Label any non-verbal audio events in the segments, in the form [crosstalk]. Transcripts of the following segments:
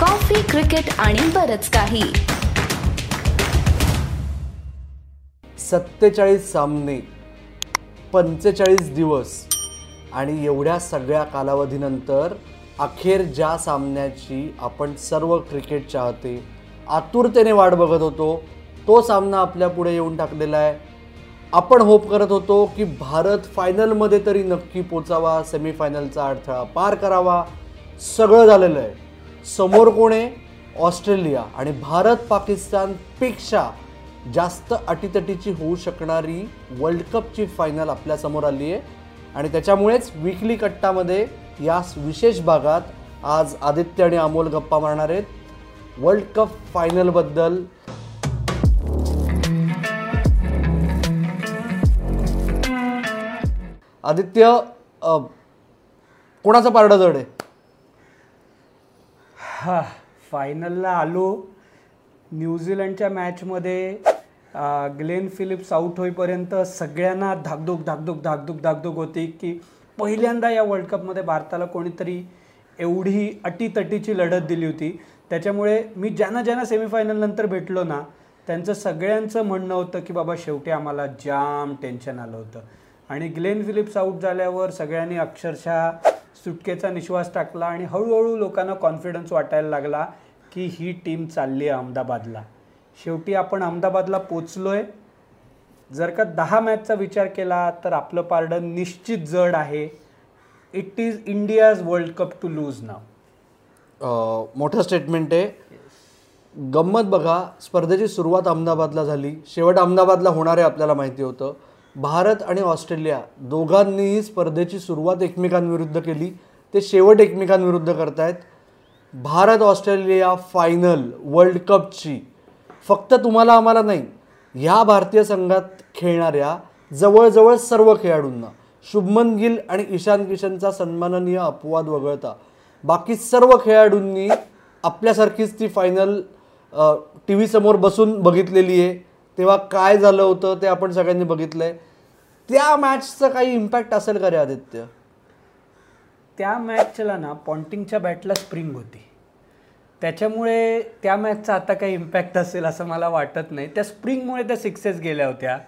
Coffee cricket आणि बरच काही. सत्तेचाळीस सामने पंचेचाळीस दिवस आणि एवढ्या सगळ्या कालावधीनंतर अखेर ज्या सामन्याची आपण सर्व क्रिकेट चाहते आतुरतेने वाट बघत होतो तो सामना आपल्या पुढे येऊन टाकलेला आहे. आपण होप करत होतो की भारत फायनलमध्ये तरी नक्की पोचावा सेमीफायनलचा अडथळा पार करावा सगळं झालेलं आहे. समोर कोण आहे? ऑस्ट्रेलिया. आणि भारत पाकिस्तानपेक्षा जास्त अटीतटीची होऊ शकणारी वर्ल्ड कपची फायनल आपल्यासमोर आली आहे. आणि त्याच्यामुळेच विकली कट्टामध्ये या विशेष भागात आज आदित्य आणि अमोल गप्पा मारणार आहेत. वर्ल्ड कप फायनलबद्दल आदित्य कोणाचं पारडं जड आहे? हा फायनलला आलो. न्यूझीलंडच्या मॅचमध्ये ग्लेन फिलिप्स आऊट होईपर्यंत सगळ्यांना धाकधूक धाकधूक धाकधूक धाकधूक होती की पहिल्यांदा या वर्ल्ड कपमध्ये भारताला कोणीतरी एवढी अटीतटीची लढत दिली होती. त्याच्यामुळे मी ज्यांना ज्यांना सेमीफायनलनंतर भेटलो ना त्यांचं सगळ्यांचं म्हणणं होतं की बाबा शेवटी आम्हाला जाम टेन्शन आलं होतं. आणि ग्लेन फिलिप्स आऊट झाल्यावर सगळ्यांनी अक्षरशः सुटकेचा निश्वास टाकला आणि हळूहळू लोकांना कॉन्फिडन्स वाटायला लागला की ही टीम चालली आहे अहमदाबादला. शेवटी आपण अहमदाबादला पोचलो आहे जर का दहा मॅचचा विचार केला तर आपलं पारडं निश्चित जड आहे. It is India's world cup to lose नाव मोठं स्टेटमेंट आहे. गंमत बघा स्पर्धेची सुरुवात अहमदाबादला झाली. शेवट अहमदाबादला होणार आहे आपल्याला माहिती होतं. भारत आणि ऑस्ट्रेलिया दोघांनीही स्पर्धेची सुरुवात एकमेकांविरुद्ध केली. ते शेवट एकमेकांविरुद्ध करतायत. भारत ऑस्ट्रेलिया फायनल वर्ल्ड कपची फक्त तुम्हाला आम्हाला नाही ह्या भारतीय संघात खेळणाऱ्या जवळजवळ सर्व खेळाडूंना शुभमन गिल आणि ईशान किशनचा सन्माननीय अपवाद वगळता बाकी सर्व खेळाडूंनी आपल्यासारखीच ती फायनल टी व्ही समोर बसून बघितलेली आहे. तेव्हा काय झालं होतं ते आपण सगळ्यांनी बघितलंय. त्या मॅचचं काही इम्पॅक्ट असेल का रे आदित्य? त्या मॅचला ना पॉन्टिंगच्या बॅटला स्प्रिंग होती. त्याच्यामुळे त्या मॅचचा आता काही इम्पॅक्ट असेल असं मला वाटत नाही. त्या स्प्रिंगमुळे त्या सिक्सेस गेल्या होत्या.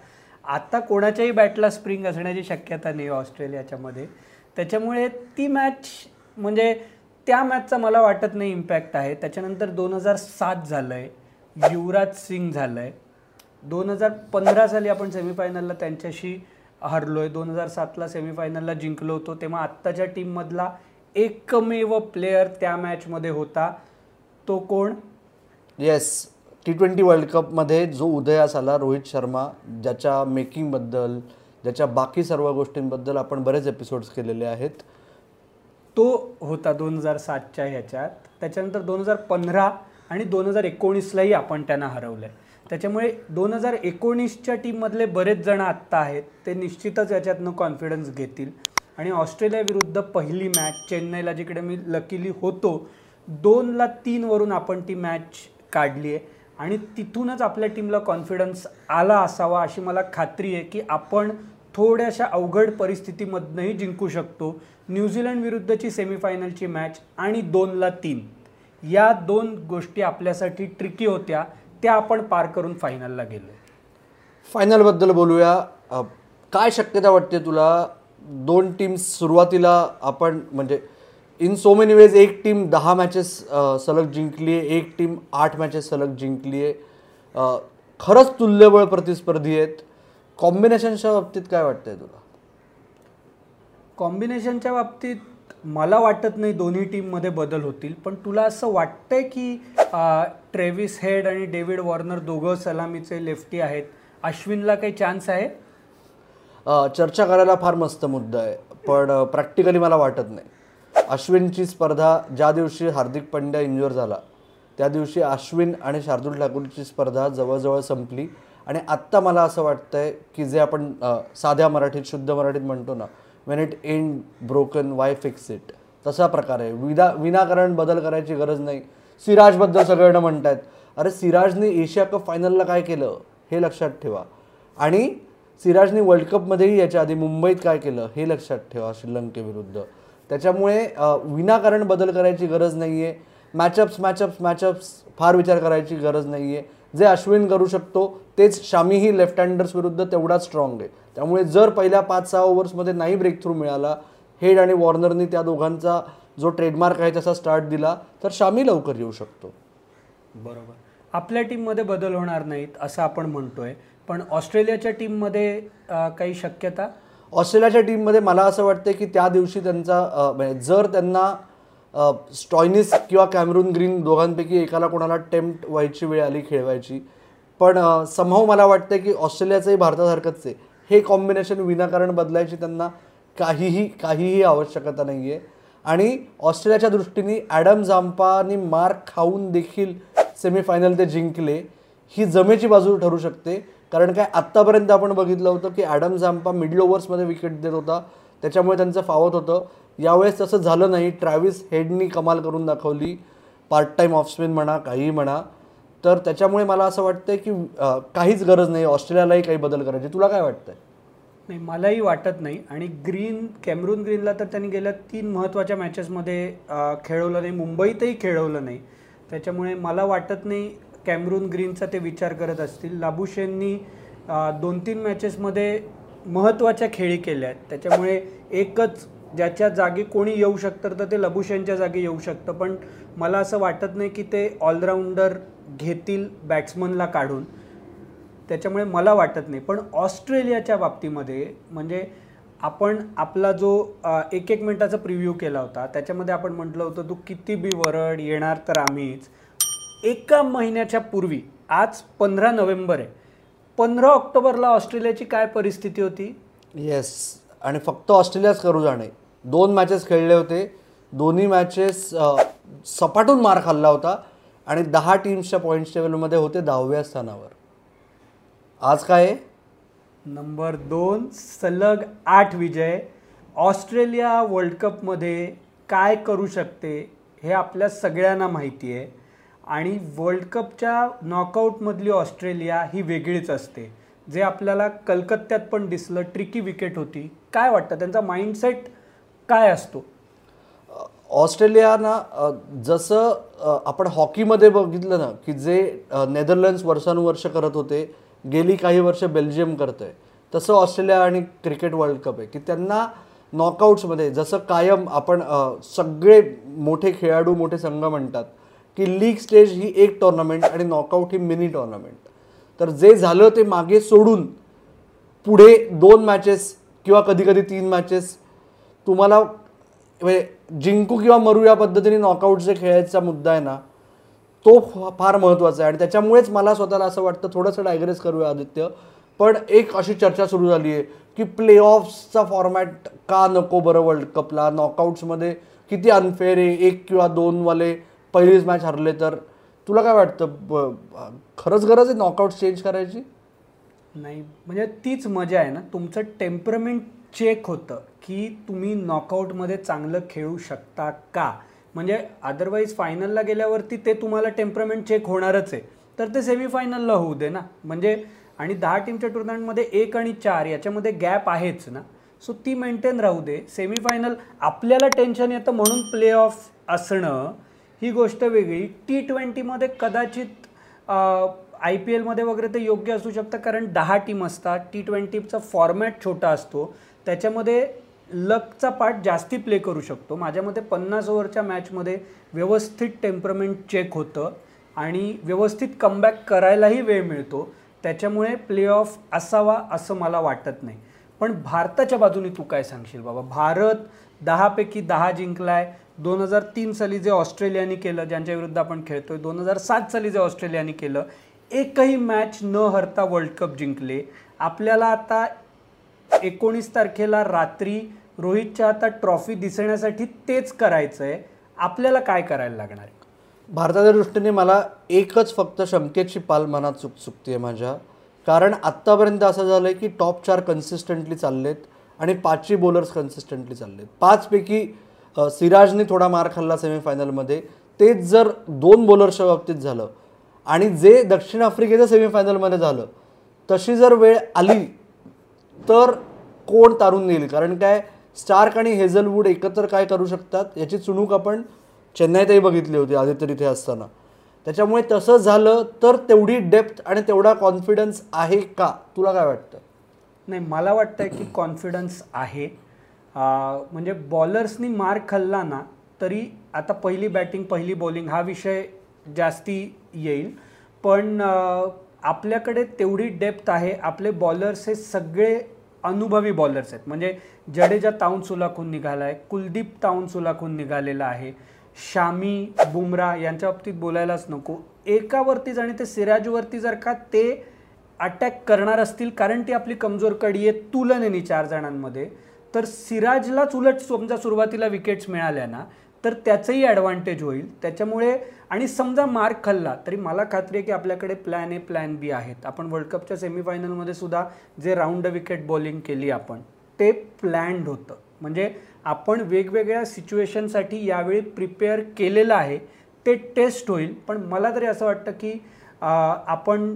आता कोणाच्याही बॅटला स्प्रिंग असण्याची शक्यता नाही ऑस्ट्रेलियाच्यामध्ये त्याच्यामुळे ती मॅच म्हणजे त्या मॅचचा मला वाटत नाही इम्पॅक्ट आहे. त्याच्यानंतर दोन हजार सात झालं आहे युवराज सिंग झालं आहे दोन हजार पंधरा साली आपण सेमीफायनलला त्यांच्याशी हरलो आहे दोन हजार सातला सेमीफायनलला जिंकलो होतो. तेव्हा आत्ताच्या टीममधला एकमेव प्लेयर त्या मॅचमध्ये होता. तो कोण? येस टी ट्वेंटी वर्ल्ड कपमध्ये जो उदयास आला रोहित शर्मा ज्याच्या मेकिंगबद्दल ज्याच्या बाकी सर्व गोष्टींबद्दल आपण बरेच एपिसोड्स केलेले आहेत. तो होता दोन हजार सातच्या ह्याच्यात. त्याच्यानंतर दोन हजार पंधरा आणि दोन हजार एकोणीसलाही आपण त्यांना हरवलं आहे त्याच्यामुळे दोन हजार एकोणीसच्या टीममधले बरेच जण आत्ता आहेत ते निश्चितच याच्यातनं कॉन्फिडन्स घेतील. आणि ऑस्ट्रेलियाविरुद्ध पहिली मॅच चेन्नईला जिकडे मी लकीली होतो दोनला तीनवरून आपण ती मॅच काढली आहे. आणि तिथूनच आपल्या टीमला कॉन्फिडन्स आला असावा अशी मला खात्री आहे की आपण थोड्याशा अवघड परिस्थितीमधनंही जिंकू शकतो. न्यूझीलंड विरुद्धची सेमीफायनलची मॅच आणि दोनला तीन. या दोन गोष्टी आपल्यासाठी ट्रिकी होत्या. त्या आपण पार करून फायनलला गेलो फायनलबद्दल बोलूया. काय शक्यता वाटते तुला? दोन टीम्स सुरुवातीला आपण म्हणजे इन सो मेनी वेज एक टीम दहा मॅचेस सलग जिंकली आहे एक टीम आठ मॅचेस सलग जिंकली आहे खरंच तुल्यबळ प्रतिस्पर्धी आहेत. कॉम्बिनेशनच्या बाबतीत काय वाटतंय तुला? कॉम्बिनेशनच्या बाबतीत मला वाटत नाही दोन्ही टीममध्ये बदल होतील पण तुला असं वाटतंय की ट्रेविस ट्रेव्हिस हेड आणि डेव्हिड वॉर्नर दोघं सलामीचे लेफ्टी आहेत? अश्विनला काही चान्स आहे? चर्चा करायला फार मस्त मुद्दा आहे पण प्रॅक्टिकली मला वाटत नाही. अश्विनची स्पर्धा ज्या दिवशी हार्दिक पंड्या इंज्युअर झाला त्या दिवशी अश्विन आणि शार्दूल ठाकूरची स्पर्धा जवळजवळ संपली. आणि आत्ता मला असं वाटतंय की जे आपण साध्या मराठीत शुद्ध मराठीत म्हणतो ना when it and broken why fix it तसा प्रकार आहे. विदा विनाकारण बदल करायची गरज नाही. सिराजबद्दल सगळेजण आहेत अरे सिराजने एशिया कप फायनलला काय केलं? हे लक्षात ठेवा. आणि सिराजने वर्ल्ड कपमध्येही याच्या आधी मुंबईत काय केलं? हे लक्षात ठेवा श्रीलंकेविरुद्ध. त्याच्यामुळे विनाकारण बदल करायची गरज नाही आहे मॅचअप्स मॅचअप्स मॅचअप्स फार विचार करायची गरज नाही आहे जे अश्विन करू शकतो तेच शामीही लेफ्ट हँडर्स विरुद्ध तेवढाच स्ट्रॉंग आहे. त्यामुळे जर पहिल्या पाच सहा ओव्हर्समध्ये नाही ब्रेक थ्रू मिळाला हेड आणि वॉर्नरनी त्या दोघांचा जो ट्रेडमार्क आहे तसा स्टार्ट दिला तर शामी लवकर येऊ शकतो. बरोबर. आपल्या टीममध्ये बदल होणार नाहीत असं आपण म्हणतोय. पण ऑस्ट्रेलियाच्या टीममध्ये काही शक्यता? ऑस्ट्रेलियाच्या टीममध्ये मला असं वाटतं की त्या दिवशी त्यांचा म्हणजे जर त्यांना स्टॉयनिस किंवा कॅमरून ग्रीन दोघांपैकी एकाला कोणाला टेम्प्ट व्हायची वेळ आली खेळवायची पण अ, समहाव मला वाटतं की ऑस्ट्रेलियाचंही भारतासारखंच आहे. हे कॉम्बिनेशन विनाकारण बदलायची त्यांना काहीही काहीही आवश्यकता नाही आहे आणि ऑस्ट्रेलियाच्या दृष्टीने ॲडम झांपानी मार खाऊन देखील सेमीफायनल ते जिंकले ही जमेची बाजू ठरू शकते. कारण काय आत्तापर्यंत आपण बघितलं होतं की ॲडम झांपा मिडल ओव्हर्समध्ये विकेट देत होता. त्याच्यामुळे त्यांचं फावत होतं. यावेळेस तसं झालं नाही. ट्रॅव्हिस हेडनी कमाल करून दाखवली. पार्ट टाईम ऑफस्पिन म्हणा काहीही म्हणा. तर त्याच्यामुळे मला असं वाटतं की काहीच गरज नाही ऑस्ट्रेलियालाही काही बदल करायचे. तुला काय वाटतंय? नाही मलाही वाटत नाही. आणि ग्रीन कॅमरून ग्रीनला तर त्यांनी गेल्या तीन महत्त्वाच्या मॅचेसमध्ये खेळवलं नाही. मुंबईतही खेळवलं नाही. त्याच्यामुळे मला वाटत नाही कॅमरून ग्रीनचा ते विचार करत असतील. लाबुशेननी दोन तीन मॅचेसमध्ये महत्त्वाच्या खेळी केल्या आहेत त्याच्यामुळे एकच ज्याच्या जागी कोणी येऊ शकतं तर ते लबुशेनच्या जागी येऊ शकतं. पण मला असं वाटत नाही की ते ऑलराऊंडर घेतील बॅट्समनला काढून. त्याच्यामुळे मला वाटत नाही. पण ऑस्ट्रेलियाच्या बाबतीमध्ये म्हणजे आपण आपला जो एक एक मिनिटाचा प्रिव्ह्यू केला होता त्याच्यामध्ये आपण म्हटलं होतं तू किती बी वरड येणार तर आम्हीच. एका महिन्याच्या पूर्वी आज पंधरा नोव्हेंबर आहे. पंधरा ऑक्टोबरला ऑस्ट्रेलियाची काय परिस्थिती होती? येस आणि फक्त ऑस्ट्रेलियाच करू जाणे. दोन मॅचेस खेळले होते. दोन्ही मॅचेस सपाटून मार खाल्ला होता आणि दहा टीम्सच्या पॉईंट्स टेबलमध्ये होते दहाव्या स्थानावर. आज काय आहे? नंबर दोन सलग आठ विजय. ऑस्ट्रेलिया वर्ल्ड कपमध्ये काय करू शकते हे आपल्या सगळ्यांना माहिती आहे. आणि वर्ल्ड कपच्या नॉकआउटमधली ऑस्ट्रेलिया ही वेगळीच असते. जे आपल्याला कलकत्त्यात पण दिसलं ट्रिकी विकेट होती. काय वाटतं? त्यांचा माइंडसेट काय असतो? ऑस्ट्रेलिया ना जसं आपण हॉकीमध्ये बघितलं ना की जे नेदरलँड्स वर्षानुवर्ष करत होते गेली काही वर्ष बेल्जियम करतंय. तसं ऑस्ट्रेलिया आणि क्रिकेट वर्ल्ड कप आहे की त्यांना नॉकआउट्समध्ये जसं कायम आपण सगळे मोठे खेळाडू मोठे संघ म्हणतात की लीग स्टेज ही एक टोर्नामेंट आणि नॉकआउट ही मिनी टोर्नामेंट. तर जे झालं ते मागे सोडून पुढे दोन मॅचेस किंवा कधी कधी तीन मॅचेस तुम्हाला म्हणजे जिंकू किंवा मरू या पद्धतीने नॉकआउट जे खेळायचा मुद्दा आहे ना तो फार महत्त्वाचा आहे. आणि त्याच्यामुळेच मला स्वतःला असं वाटतं थोडंसं डायग्रेस करूया आदित्य. पण एक अशी चर्चा सुरू झाली आहे की प्ले ऑफ्सचा फॉर्मॅट का नको बरं वर्ल्ड कपला नॉकआउट्समध्ये किती अनफेअर आहे? एक किंवा दोनवाले पहिलीच मॅच हरले तर? तुला काय वाटतं? ब- खरंच गरज आहे नॉकआउट चेंज करायची? नाही. म्हणजे तीच मजा आहे ना. तुमचं टेम्परमेंट चेक होतं. की तुम्ही नॉकआउटमध्ये चांगलं खेळू शकता का? म्हणजे अदरवाईज फायनलला गेल्यावरती ते तुम्हाला टेम्परमेंट चेक होणारच आहे. तर ते सेमीफायनलला होऊ दे ना. म्हणजे आणि दहा टीमच्या टुर्नामेंटमध्ये एक आणि चार याच्यामध्ये गॅप आहेच ना. सो ती मेंटेन राहू दे. सेमीफायनल आपल्याला टेन्शन येतं म्हणून प्ले ऑफ असणं ही गोष्ट वेगळी. टी ट्वेंटीमध्ये कदाचित आय पी एलमध्ये वगैरे ते योग्य असू शकतं कारण दहा टीम असतात. टी ट्वेंटीचा फॉर्मॅट छोटा असतो. त्याच्यामध्ये लकचा पार्ट जास्ती प्ले करू शकतो. माझ्या मते पन्नास ओव्हरच्या मॅचमध्ये व्यवस्थित टेम्परमेंट चेक होतं आणि व्यवस्थित कमबॅक करायलाही वेळ मिळतो. त्याच्यामुळे प्ले ऑफ असावा असं मला वाटत नाही. पण भारताच्या बाजूने तू काय सांगशील बाबा? भारत दहापैकी दहा जिंकलाय. दोन हजार तीन साली जे ऑस्ट्रेलियाने केलं ज्यांच्या विरुद्ध आपण खेळतोय दोन हजार सात साली जे ऑस्ट्रेलियाने केलं एकही मॅच न हरता वर्ल्ड कप जिंकले. आपल्याला आता एकोणीस तारखेला रात्री रोहितच्या हातात ट्रॉफी दिसण्यासाठी तेच करायचं आहे आपल्याला काय करायला लागणार आहे? भारताच्या दृष्टीने मला एकच फक्त शंकेची पाल मनात चुक चुकते माझ्या. कारण आत्तापर्यंत असं झालं आहे की टॉप चार कन्सिस्टंटली चाललेत आणि पाचही बॉलर्स कन्सिस्टंटली चाललेत. पाचपैकी सिराजने थोडा मार खाल्ला सेमीफायनलमध्ये तेच जर दोन बॉलर्सच्या बाबतीत झालं आणि जे दक्षिण आफ्रिकेच्या सेमीफायनलमध्ये झालं तशी जर वेळ आली तर कोण तारून नेईल कारण काय? स्टार्क आणि हेझलवूड एकत्र काय करू शकतात याची चुणूक आपण चेन्नईतही बघितली होती आदित्य इथे असताना. त्याच्यामुळे तसं झालं तर तेवढी डेप्थ आणि तेवढा कॉन्फिडन्स आहे का? तुला काय वाटतं? नाही मला वाटतं की कॉन्फिडन्स आहे. म्हणजे बॉलर्सनी मार खाल्ला ना तरी आता पहिली बॅटिंग पहिली बॉलिंग हा विषय जास्ती येईल. पण आपल्याकडे तेवढी डेप्थ आहे. आपले बॉलर्स हे सगळे अनुभवी बॉलर्स आहेत. म्हणजे जडेजा ताऊन सुलाखून निघाला आहे कुलदीप ताऊन सुलाखून निघालेला आहे शामी बुमरा यांच्या बाबतीत बोलायलाच नको. एकावरतीच आणि ते सिराजवरती जर का ते अटॅक करणार असतील कारण ती आपली कमजोर कडी आहे तुलनेने चार जणांमध्ये तर सिराजलाच उलट समजा सुरुवातीला विकेट्स मिळाल्या ना तर त्याचंही ॲडव्हान्टेज होईल. त्याच्यामुळे आणि समजा मार्क खाल्ला तरी मला खात्री आहे की आपल्याकडे प्लॅन ए प्लॅन बी आहेत. आपण वर्ल्ड कपच्या सेमीफायनलमध्ये सुद्धा जे राऊंड विकेट बॉलिंग केली आपण ते प्लॅन्ड होतं. म्हणजे आपण वेगवेगळ्या सिच्युएशनसाठी यावेळी प्रिपेअर केलेलं आहे ते टेस्ट होईल. पण मला तरी असं वाटतं की आपण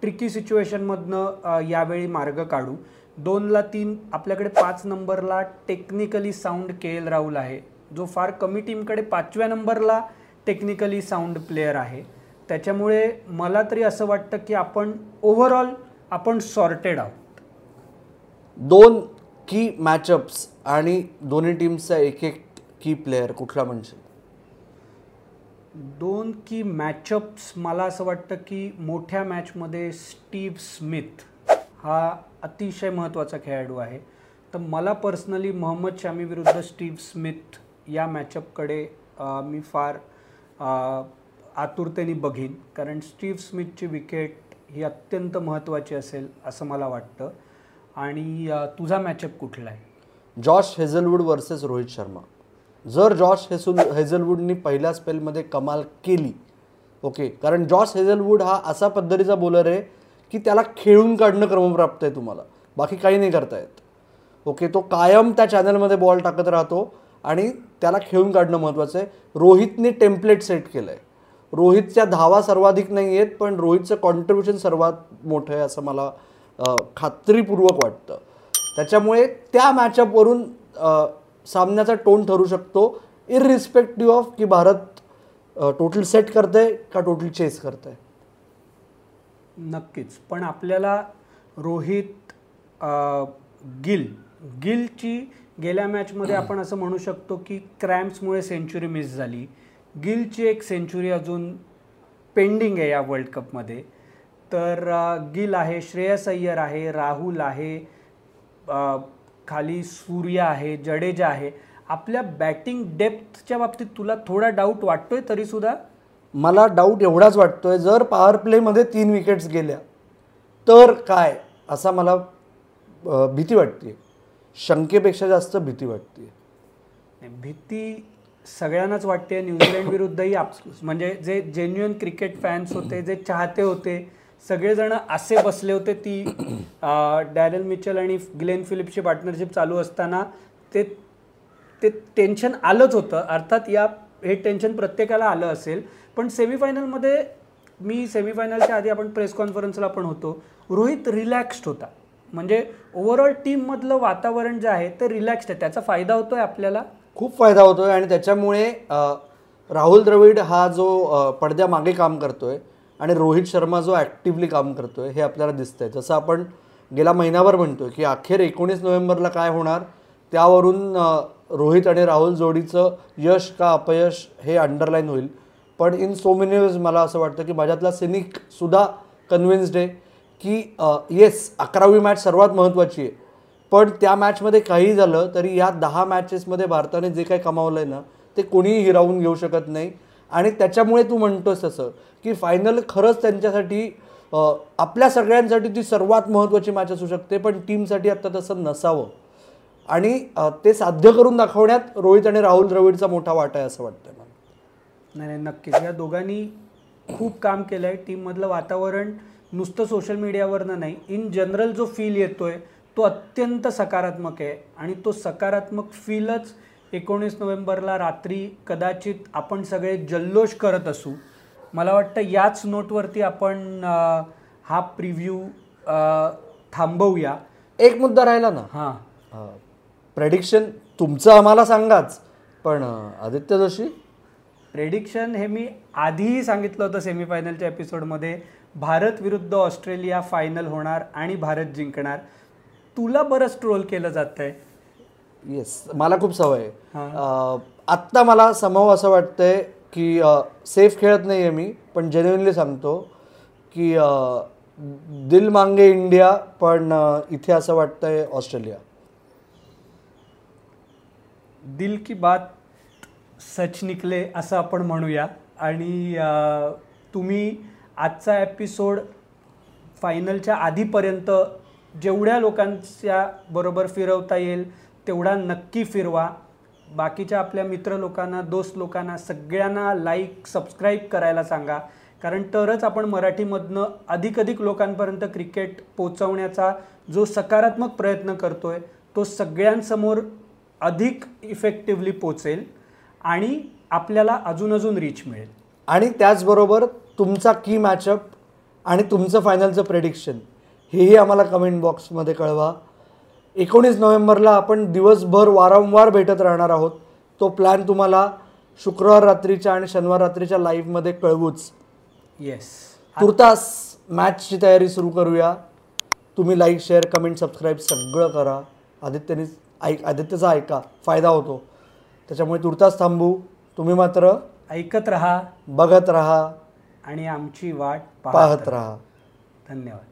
ट्रिकी सिच्युएशनमधनं यावेळी मार्ग काढू. दोनला तीन आपल्याकडे पाच नंबरला technically sound K L Rahul आहे. जो फार कमी टीमकडे पाचव्या नंबरला टेक्निकली साऊंड प्लेअर आहे. त्याच्यामुळे मला तरी असं वाटतं की आपण ओव्हरऑल आपण सॉर्टेड आहोत दोन की मॅचअप्स आणि दोन्ही टीमचा एक एक की प्लेअर कुठला म्हणजे दोन की मॅचअप्स मला असं वाटतं की मोठ्या मॅचमध्ये स्टीव्ह स्मिथ हा अतिशय महत्त्वाचा खेळाडू आहे. तर मला पर्सनली मोहम्मद शामी विरुद्ध स्टीव्ह स्मिथ या मॅचअपकडे मी फार आतुरतेने बघीन. कारण स्टीव्ह स्मिथची विकेट ही अत्यंत महत्त्वाची असेल असं मला वाटतं. आणि तुझा मॅचअप कुठला आहे? Josh Hazlewood versus Rohit Sharma. जर जॉश हेसुल हेझलवूडनी पहिल्या स्पेलमध्ये कमाल केली ओके कारण जॉश हेझलवूड हा असा पद्धतीचा बॉलर आहे की त्याला खेळून काढणं क्रमप्राप्त आहे तुम्हाला. बाकी काही नाही करता येत ओके तो कायम त्या चॅनलमध्ये बॉल टाकत राहतो आणि त्याला खेळून काढणं महत्त्वाचं आहे. रोहितने टेम्पलेट सेट केलं आहे रोहितच्या धावा सर्वाधिक नाही आहेत पण रोहितचं कॉन्ट्रीब्युशन सर्वात मोठं आहे असं मला खात्रीपूर्वक वाटतं. त्याच्यामुळे त्या मॅचअपवरून सामन्याचा टोन ठरू शकतो इरिस्पेक्टिव्ह ऑफ की भारत टोटल सेट करतंय का टोटल चेस करतंय. नक्कीच. पण आपल्याला रोहित गिल गिलची गेल्या मॅचमध्ये आपण असं म्हणू शकतो की क्रॅम्प्समुळे सेंचुरी मिस झाली. गिलची एक सेंचुरी अजून पेंडिंग आहे या वर्ल्ड कपमध्ये तर गिल आहे श्रेयस अय्यर आहे राहुल आहे खाली सूर्य आहे जडेजा आहे. आपल्या बॅटिंग डेप्थच्या बाबतीत तुला थोडा डाऊट वाटतोय तरीसुद्धा मला डाऊट एवढाच वाटतोय जर पॉवर प्लेमध्ये तीन विकेट्स गेल्या तर काय? असा मला भीती वाटते शंकेपेक्षा जास्त भीती वाटते भीती सगळ्यांनाच वाटते न्यूझीलंड विरुद्धही आप म्हणजे जे जेन्युअन क्रिकेट फॅन्स होते जे चाहते होते सगळेजण असे बसले होते ती [clears throat] डॅरेल मिचल आणि ग्लेन फिलिप्सची पार्टनरशिप चालू असताना ते ते टेन्शन आलंच होतं. अर्थात या हे टेन्शन प्रत्येकाला आलं असेल. पण सेमीफायनलमध्ये मी सेमीफायनलच्या आधी आपण प्रेस कॉन्फरन्सला पण होतो. रोहित रिलॅक्स्ड होता. म्हणजे ओव्हरऑल टीममधलं वातावरण जे आहे ते रिलॅक्स्ड आहे. त्याचा फायदा होतोय आपल्याला? खूप फायदा होतोय आणि त्याच्यामुळे राहुल द्रविड हा जो पडद्यामागे काम करतोय आणि रोहित शर्मा जो ॲक्टिव्हली काम करतोय हे आपल्याला दिसतंय. जसं आपण गेला महिनाभर म्हणतोय की अखेर एकोणीस नोव्हेंबरला काय होणार त्यावरून रोहित आणि राहुल जोडीचं यश का अपयश हे अंडरलाईन होईल. पण इन सो मेनी वेज मला असं वाटतं की माझ्यातला सिनिकसुद्धा कन्व्हिन्स्ड आहे की येस अकरावी मॅच सर्वात महत्त्वाची आहे. पण त्या मॅचमध्ये काही झालं तरी या दहा मॅचेसमध्ये भारताने जे काही कमावलं आहे ना ते कोणीही हिरावून घेऊ शकत नाही. आणि त्याच्यामुळे तू म्हणतोस तसं की फायनल खरंच त्यांच्यासाठी आपल्या सगळ्यांसाठी ती सर्वात महत्त्वाची मॅच असू शकते पण टीमसाठी आत्ता तसं नसावं. आणि ते साध्य करून दाखवण्यात रोहित आणि राहुल द्रविडचा मोठा वाटा आहे असं वाटतं मला. नाही नाही नक्कीच. या दोघांनी खूप काम केलं आहे टीममधलं वातावरण नुसतं सोशल मीडियावरनं नाही. इन जनरल जो फील येतोय तो अत्यंत सकारात्मक आहे. आणि तो सकारात्मक फीलच एकोणीस नोव्हेंबरला रात्री कदाचित आपण सगळे जल्लोष करत असू. मला वाटतं याच नोटवरती आपण हा प्रिव्ह्यू थांबवूया. एक मुद्दा राहिला ना? हां. प्रेडिक्शन तुमचं आम्हाला सांगाच. पण आदित्य जोशी? प्रेडिक्शन हे मी आधीही सांगितलं होतं सेमीफायनलच्या एपिसोडमध्ये भारत विरुद्ध ऑस्ट्रेलिया फायनल होणार आणि भारत जिंकणार. तुला बरंच ट्रोल केलं जात आहे येस मला खूप सवय आहे. आत्ता मला समव असं वाटतंय की सेफ खेळत नाही आहे मी पण जेन्युनली सांगतो की दिल मांगे इंडिया पण इथे असं वाटतंय ऑस्ट्रेलिया. दिल की बात सच निकले असं आपण म्हणूया. आणि तुम्ही आजचा एपिसोड फायनलच्या आधीपर्यंत जेवढ्या लोकांच्या बरोबर फिरवता येईल तेवढा नक्की फिरवा. बाकीच्या आपल्या मित्र लोकांना दोस्त लोकांना सगळ्यांना लाईक सबस्क्राईब करायला सांगा. कारण तरच आपण मराठीमधनं अधिकाधिक लोकांपर्यंत क्रिकेट पोचवण्याचा जो सकारात्मक प्रयत्न करतो आहे तो सगळ्यांसमोर अधिक इफेक्टिव्हली पोचेल आणि आपल्याला अजून अजून रीच मिळेल. आणि त्याचबरोबर तुमचा की मॅचअप आणि तुमचं फायनलचं प्रेडिक्शन हेही आम्हाला कमेंट बॉक्समध्ये कळवा. एकोणीस नोव्हेंबरला आपण दिवसभर वारंवार भेटत राहणार आहोत. तो प्लॅन तुम्हाला शुक्रवार रात्रीच्या आणि शनिवार रात्रीच्या लाईव्हमध्ये कळवूच. येस तुर्तास मॅचची तयारी सुरू करूया. तुम्ही लाईक शेअर कमेंट सबस्क्राईब सगळं करा. आदित्यने ऐक आदित्यचा ऐका. फायदा होतो. त्याच्यामुळे तुर्तास थांबू. तुम्ही मात्र ऐकत राहा. बघत राहा. आणि आमची वाट पाहत राहा. धन्यवाद.